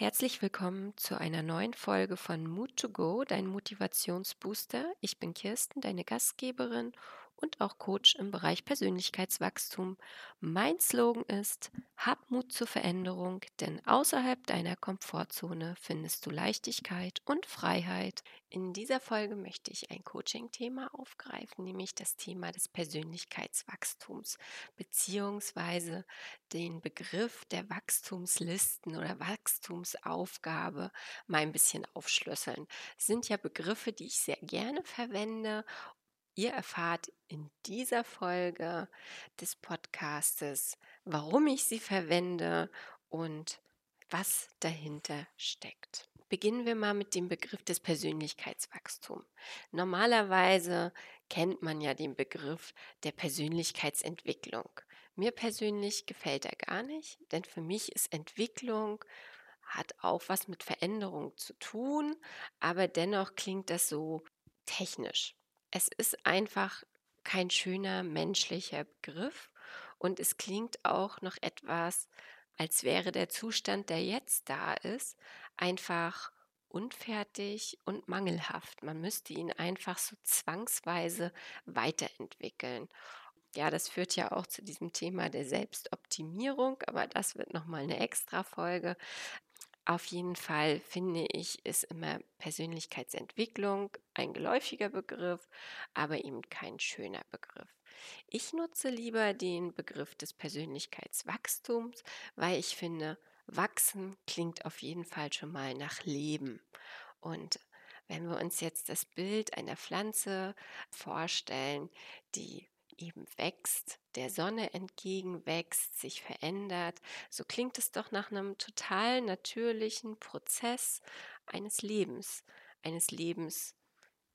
Herzlich willkommen zu einer neuen Folge von Mood to Go, dein Motivationsbooster. Ich bin Kirsten, deine Gastgeberin und auch Coach im Bereich Persönlichkeitswachstum. Mein Slogan ist, hab Mut zur Veränderung, denn außerhalb deiner Komfortzone findest du Leichtigkeit und Freiheit. In dieser Folge möchte ich ein Coaching-Thema aufgreifen, nämlich das Thema des Persönlichkeitswachstums, beziehungsweise den Begriff der Wachstumslisten oder Wachstumsaufgabe mal ein bisschen aufschlüsseln. Das sind ja Begriffe, die ich sehr gerne verwende Ihr erfahrt in dieser Folge des Podcastes, warum ich sie verwende und was dahinter steckt. Beginnen wir mal mit dem Begriff des Persönlichkeitswachstums. Normalerweise kennt man ja den Begriff der Persönlichkeitsentwicklung. Mir persönlich gefällt er gar nicht, denn für mich ist Entwicklung hat auch was mit Veränderung zu tun, aber dennoch klingt das so technisch. Es ist einfach kein schöner menschlicher Begriff und es klingt auch noch etwas, als wäre der Zustand, der jetzt da ist, einfach unfertig und mangelhaft. Man müsste ihn einfach so zwangsweise weiterentwickeln. Ja, das führt ja auch zu diesem Thema der Selbstoptimierung, aber das wird nochmal eine extra Folge. Auf jeden Fall finde ich, ist immer Persönlichkeitsentwicklung ein geläufiger Begriff, aber eben kein schöner Begriff. Ich nutze lieber den Begriff des Persönlichkeitswachstums, weil ich finde, wachsen klingt auf jeden Fall schon mal nach Leben. Und wenn wir uns jetzt das Bild einer Pflanze vorstellen, die eben wächst, der Sonne entgegenwächst, sich verändert, so klingt es doch nach einem total natürlichen Prozess eines Lebens, eines Lebens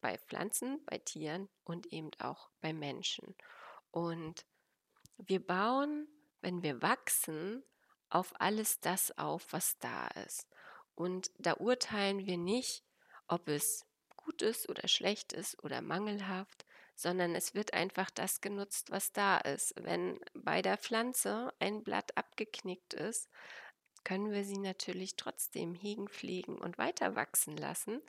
bei Pflanzen, bei Tieren und eben auch bei Menschen. Und wir bauen, wenn wir wachsen, auf alles das auf, was da ist. Und da urteilen wir nicht, ob es gut ist oder schlecht ist oder mangelhaft, sondern es wird einfach das genutzt, was da ist. Wenn bei der Pflanze ein Blatt abgeknickt ist, können wir sie natürlich trotzdem hegen, pflegen und weiter wachsen lassen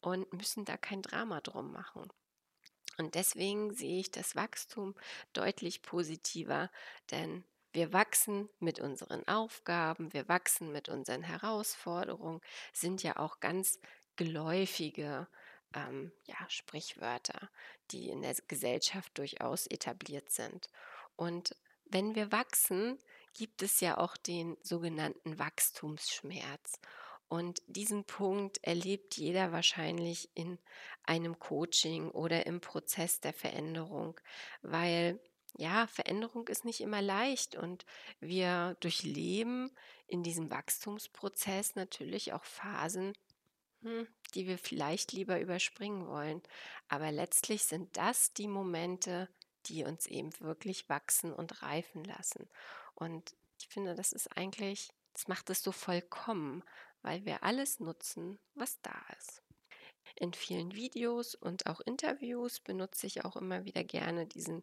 und müssen da kein Drama drum machen. Und deswegen sehe ich das Wachstum deutlich positiver, denn wir wachsen mit unseren Aufgaben, wir wachsen mit unseren Herausforderungen, sind ja auch ganz geläufige ähm, ja, Sprichwörter, die in der Gesellschaft durchaus etabliert sind. Und wenn wir wachsen, gibt es ja auch den sogenannten Wachstumsschmerz. Und diesen Punkt erlebt jeder wahrscheinlich in einem Coaching oder im Prozess der Veränderung, weil ja, Veränderung ist nicht immer leicht und wir durchleben in diesem Wachstumsprozess natürlich auch Phasen, hm, die wir vielleicht lieber überspringen wollen. Aber letztlich sind das die Momente, die uns eben wirklich wachsen und reifen lassen. Und ich finde, das ist eigentlich, das macht es so vollkommen, weil wir alles nutzen, was da ist. In vielen Videos und auch Interviews benutze ich auch immer wieder gerne diesen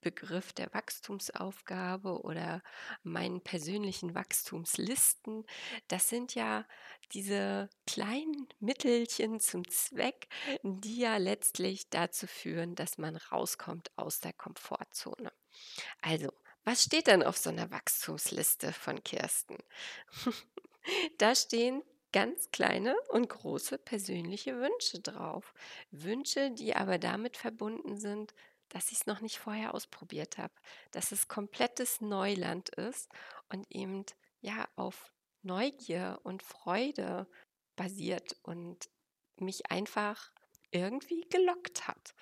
Begriff der Wachstumsaufgabe oder meinen persönlichen Wachstumslisten. Das sind ja diese kleinen Mittelchen zum Zweck, die ja letztlich dazu führen, dass man rauskommt aus der Komfortzone. Also, was steht denn auf so einer Wachstumsliste von Kirsten? da stehen ganz kleine und große persönliche Wünsche drauf. Wünsche, die aber damit verbunden sind, dass ich es noch nicht vorher ausprobiert habe, dass es komplettes Neuland ist und eben ja auf Neugier und Freude basiert und mich einfach irgendwie gelockt hat.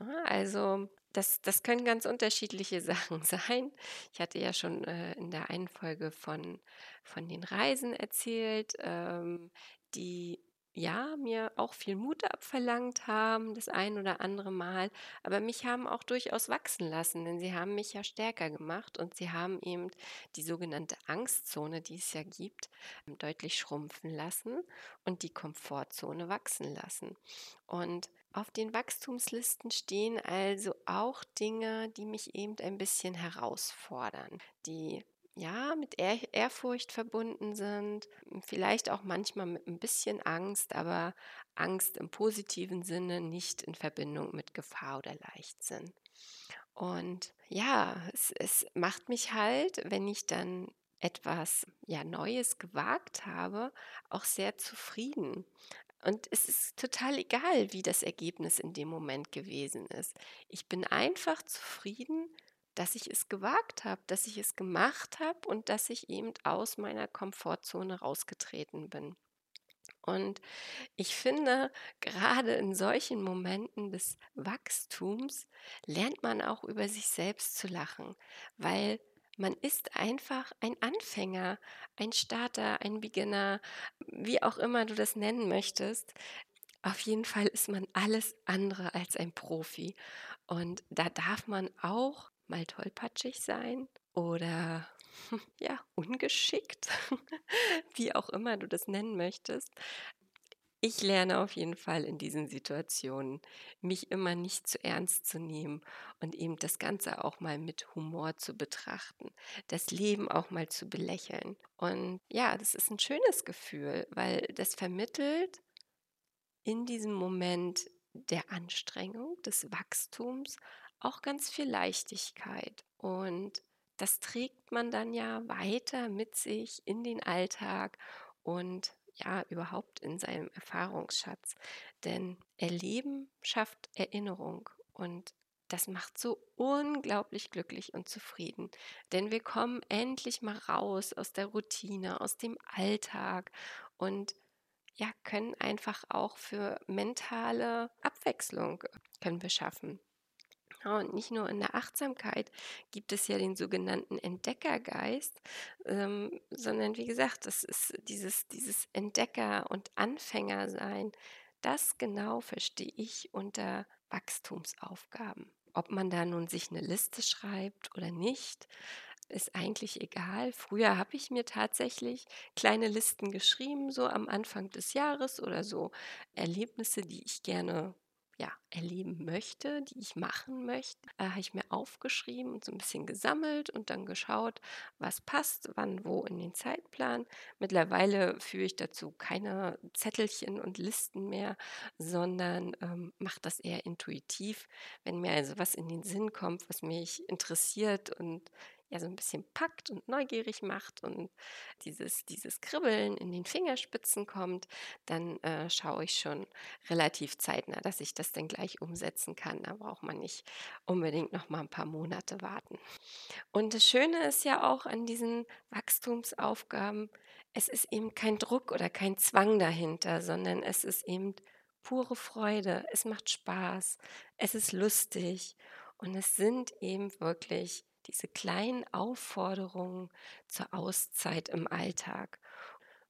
Ne, also das, das können ganz unterschiedliche Sachen sein. Ich hatte ja schon äh, in der einen Folge von, von den Reisen erzählt, ähm, die ja, mir auch viel Mut abverlangt haben, das ein oder andere Mal, aber mich haben auch durchaus wachsen lassen, denn sie haben mich ja stärker gemacht und sie haben eben die sogenannte Angstzone, die es ja gibt, deutlich schrumpfen lassen und die Komfortzone wachsen lassen. Und auf den Wachstumslisten stehen also auch Dinge, die mich eben ein bisschen herausfordern, die ja, mit Ehr Ehrfurcht verbunden sind, vielleicht auch manchmal mit ein bisschen Angst, aber Angst im positiven Sinne, nicht in Verbindung mit Gefahr oder Leichtsinn. Und ja, es, es macht mich halt, wenn ich dann etwas ja Neues gewagt habe, auch sehr zufrieden. Und es ist total egal, wie das Ergebnis in dem Moment gewesen ist. Ich bin einfach zufrieden, dass ich es gewagt habe, dass ich es gemacht habe und dass ich eben aus meiner Komfortzone rausgetreten bin. Und ich finde, gerade in solchen Momenten des Wachstums lernt man auch über sich selbst zu lachen, weil man ist einfach ein Anfänger, ein Starter, ein Beginner, wie auch immer du das nennen möchtest. Auf jeden Fall ist man alles andere als ein Profi. Und da darf man auch mal tollpatschig sein oder ja, ungeschickt, wie auch immer du das nennen möchtest. Ich lerne auf jeden Fall in diesen Situationen, mich immer nicht zu ernst zu nehmen und eben das Ganze auch mal mit Humor zu betrachten, das Leben auch mal zu belächeln. Und ja, das ist ein schönes Gefühl, weil das vermittelt in diesem Moment der Anstrengung, des Wachstums auch ganz viel Leichtigkeit. Und das trägt man dann ja weiter mit sich in den Alltag und ja, überhaupt in seinem Erfahrungsschatz. Denn Erleben schafft Erinnerung und das macht so unglaublich glücklich und zufrieden. Denn wir kommen endlich mal raus aus der Routine, aus dem Alltag und ja, können einfach auch für mentale Abwechslung können wir schaffen. Und nicht nur in der Achtsamkeit gibt es ja den sogenannten Entdeckergeist, ähm, sondern wie gesagt, das ist dieses, dieses Entdecker- und Anfängersein. Das genau verstehe ich unter Wachstumsaufgaben. Ob man da nun sich eine Liste schreibt oder nicht, ist eigentlich egal. Früher habe ich mir tatsächlich kleine Listen geschrieben, so am Anfang des Jahres oder so Erlebnisse, die ich gerne ja, erleben möchte, die ich machen möchte, äh, habe ich mir aufgeschrieben und so ein bisschen gesammelt und dann geschaut, was passt, wann, wo in den Zeitplan. Mittlerweile führe ich dazu keine Zettelchen und Listen mehr, sondern ähm, mache das eher intuitiv. Wenn mir also was in den Sinn kommt, was mich interessiert und ja so ein bisschen packt und neugierig macht und dieses, dieses Kribbeln in den Fingerspitzen kommt, dann äh, schaue ich schon relativ zeitnah, dass ich das dann gleich umsetzen kann. Da braucht man nicht unbedingt noch mal ein paar Monate warten. Und das Schöne ist ja auch an diesen Wachstumsaufgaben, es ist eben kein Druck oder kein Zwang dahinter, sondern es ist eben pure Freude. Es macht Spaß, es ist lustig und es sind eben wirklich diese kleinen Aufforderungen zur Auszeit im Alltag.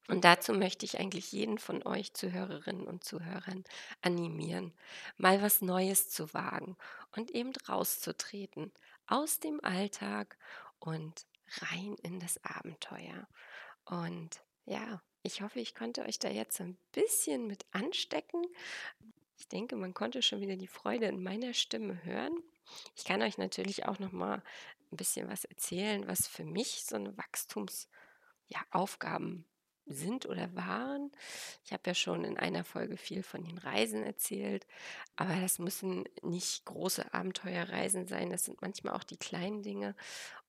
Und dazu möchte ich eigentlich jeden von euch Zuhörerinnen und Zuhörern animieren, mal was Neues zu wagen und eben rauszutreten aus dem Alltag und rein in das Abenteuer. Und ja, ich hoffe, ich konnte euch da jetzt ein bisschen mit anstecken. Ich denke, man konnte schon wieder die Freude in meiner Stimme hören. Ich kann euch natürlich auch noch mal ein bisschen was erzählen, was für mich so eine Wachstumsaufgaben ja, sind oder waren. Ich habe ja schon in einer Folge viel von den Reisen erzählt, aber das müssen nicht große Abenteuerreisen sein, das sind manchmal auch die kleinen Dinge.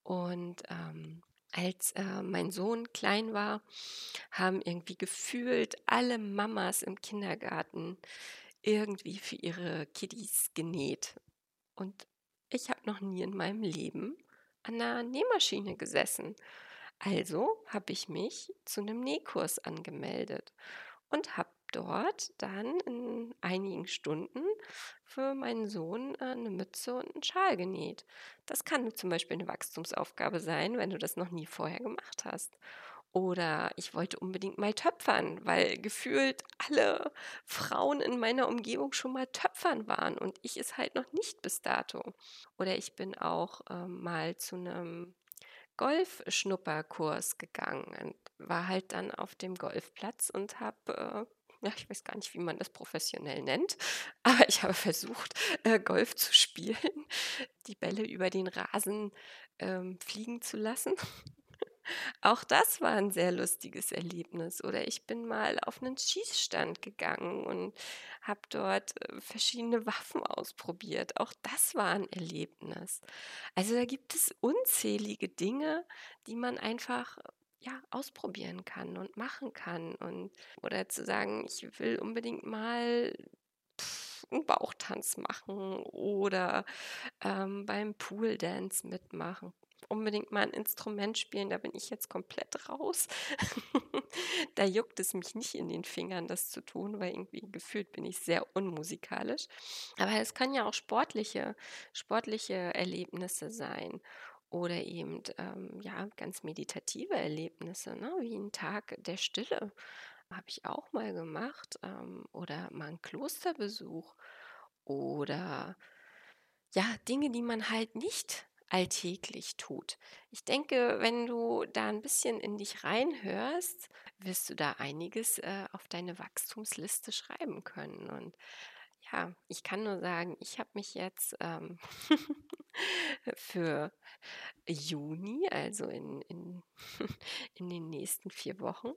Und ähm, als äh, mein Sohn klein war, haben irgendwie gefühlt alle Mamas im Kindergarten irgendwie für ihre Kiddies genäht. Und ich habe noch nie in meinem Leben an einer Nähmaschine gesessen. Also habe ich mich zu einem Nähkurs angemeldet und habe dort dann in einigen Stunden für meinen Sohn äh, eine Mütze und einen Schal genäht. Das kann zum Beispiel eine Wachstumsaufgabe sein, wenn du das noch nie vorher gemacht hast. Oder ich wollte unbedingt mal töpfern, weil gefühlt alle Frauen in meiner Umgebung schon mal töpfern waren und ich es halt noch nicht bis dato. Oder ich bin auch äh, mal zu einem Golfschnupperkurs gegangen und war halt dann auf dem Golfplatz und habe äh, ja, ich weiß gar nicht, wie man das professionell nennt, aber ich habe versucht, äh, Golf zu spielen, die Bälle über den Rasen ähm, fliegen zu lassen. Auch das war ein sehr lustiges Erlebnis. Oder ich bin mal auf einen Schießstand gegangen und habe dort, äh, verschiedene Waffen ausprobiert. Auch das war ein Erlebnis. Also, da gibt es unzählige Dinge, die man einfach, ja, ausprobieren kann und machen kann und oder zu sagen: „Ich will unbedingt mal, pf, 'n Bauchtanz machen oder, ähm, beim Pooldance mitmachen unbedingt mal ein Instrument spielen, da bin ich jetzt komplett raus. Da juckt es mich nicht in den Fingern, das zu tun, weil irgendwie gefühlt bin ich sehr unmusikalisch. Aber es können ja auch sportliche sportliche Erlebnisse sein oder eben, ähm, ja, ganz meditative Erlebnisse, ne, wie ein Tag der Stille habe ich auch mal gemacht, ähm, oder mal 'n Klosterbesuch oder ja, Dinge, die man halt nicht alltäglich tut. Ich denke, wenn du da ein bisschen in dich reinhörst, wirst du da einiges, äh, auf deine Wachstumsliste schreiben können. Und ja, ich kann nur sagen, ich habe mich jetzt, ähm, für Juni, also in in in den nächsten 4 Wochen,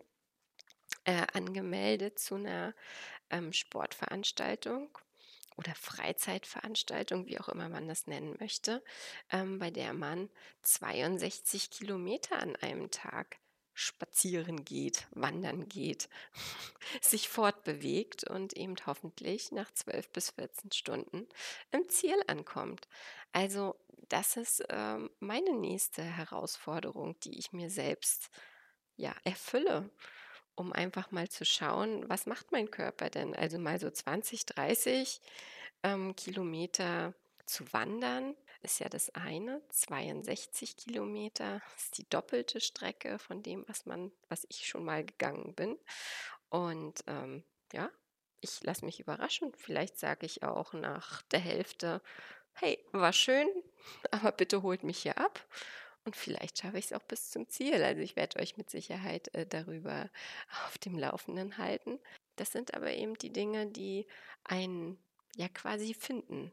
äh, angemeldet zu einer ähm, Sportveranstaltung oder Freizeitveranstaltung, wie auch immer man das nennen möchte, ähm, bei der man 62 Kilometer an einem Tag spazieren geht, wandern geht, sich fortbewegt und eben hoffentlich nach 12 bis 14 Stunden im Ziel ankommt. Also das ist ähm, meine nächste Herausforderung, die ich mir selbst ja erfülle um einfach mal zu schauen, was macht mein Körper denn? Also mal so 20, 30 ähm, Kilometer zu wandern ist ja das eine. 62 Kilometer ist die doppelte Strecke von dem, was man, was ich schon mal gegangen bin. Und ähm, ja, ich lasse mich überraschen. Vielleicht sage ich auch nach der Hälfte, hey, war schön, aber bitte holt mich hier ab. Und vielleicht schaffe ich es auch bis zum Ziel. Also ich werde euch mit Sicherheit äh, darüber auf dem Laufenden halten. Das sind aber eben die Dinge, die einen ja quasi finden.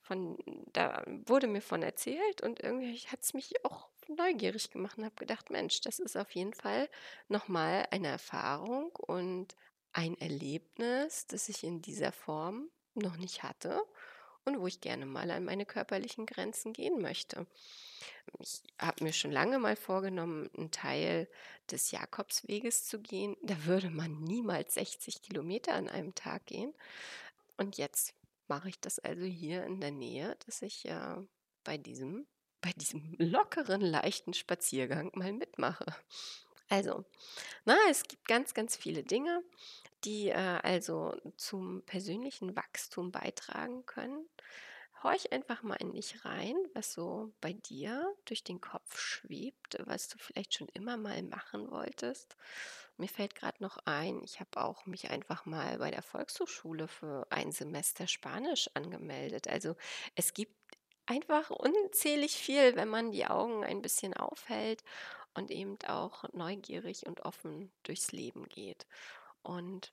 Von, da wurde mir von erzählt und irgendwie hat es mich auch neugierig gemacht und habe gedacht, Mensch, das ist auf jeden Fall nochmal eine Erfahrung und ein Erlebnis, das ich in dieser Form noch nicht hatte und wo ich gerne mal an meine körperlichen Grenzen gehen möchte. Ich habe mir schon lange mal vorgenommen, einen Teil des Jakobsweges zu gehen. Da würde man niemals 60 Kilometer an einem Tag gehen. Und jetzt mache ich das also hier in der Nähe, dass ich ja bei diesem, bei diesem lockeren, leichten Spaziergang mal mitmache. Also, na, es gibt ganz, ganz viele Dinge, die äh, also zum persönlichen Wachstum beitragen können. Horch einfach mal in dich rein, was so bei dir durch den Kopf schwebt, was du vielleicht schon immer mal machen wolltest. Mir fällt gerade noch ein, ich habe auch mich einfach mal bei der Volkshochschule für ein Semester Spanisch angemeldet. Also es gibt einfach unzählig viel, wenn man die Augen ein bisschen aufhält und eben auch neugierig und offen durchs Leben geht. Und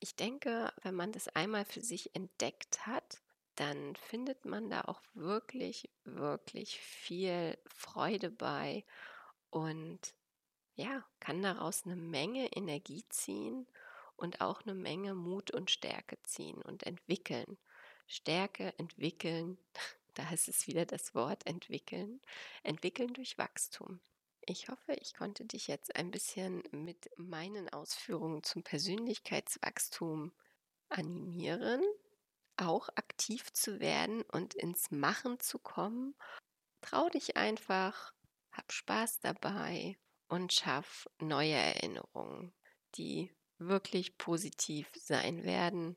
ich denke, wenn man das einmal für sich entdeckt hat, dann findet man da auch wirklich, wirklich viel Freude bei und ja, kann daraus eine Menge Energie ziehen und auch eine Menge Mut und Stärke ziehen und entwickeln. Stärke entwickeln, da ist es wieder das Wort entwickeln, entwickeln durch Wachstum. Ich hoffe, ich konnte dich jetzt ein bisschen mit meinen Ausführungen zum Persönlichkeitswachstum animieren auch aktiv zu werden und ins Machen zu kommen. Trau dich einfach, hab Spaß dabei und schaff neue Erinnerungen, die wirklich positiv sein werden,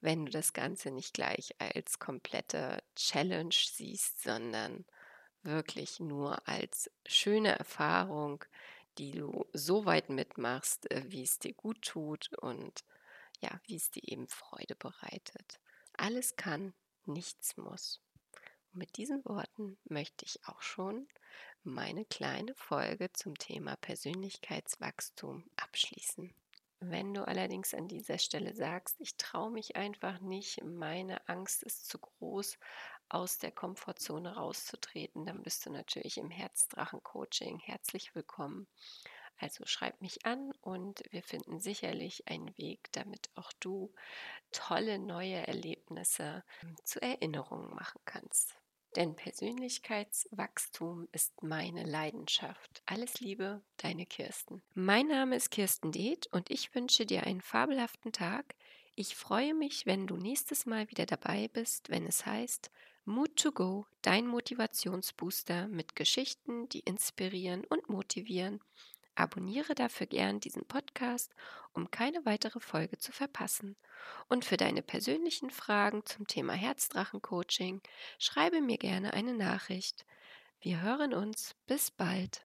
wenn du das Ganze nicht gleich als komplette Challenge siehst, sondern wirklich nur als schöne Erfahrung, die du so weit mitmachst, äh, wie es dir gut tut und ja, wie es dir eben Freude bereitet. Alles kann, nichts muss. Und mit diesen Worten möchte ich auch schon meine kleine Folge zum Thema Persönlichkeitswachstum abschließen. Wenn du allerdings an dieser Stelle sagst, ich traue mich einfach nicht, meine Angst ist zu groß, aus der Komfortzone rauszutreten, dann bist du natürlich im Herzdrachen-Coaching herzlich willkommen. Also schreib mich an und wir finden sicherlich einen Weg, damit auch du tolle neue Erlebnisse ähm, zu Erinnerungen machen kannst. Denn Persönlichkeitswachstum ist meine Leidenschaft. Alles Liebe, deine Kirsten. Mein Name ist Kirsten Deeth und ich wünsche dir einen fabelhaften Tag. Ich freue mich, wenn du nächstes Mal wieder dabei bist, wenn es heißt Mood to Go, dein Motivationsbooster mit Geschichten, die inspirieren und motivieren. Abonniere dafür gern diesen Podcast, um keine weitere Folge zu verpassen. Und für deine persönlichen Fragen zum Thema Herzdrachen-Coaching schreibe mir gerne eine Nachricht. Wir hören uns. Bis bald.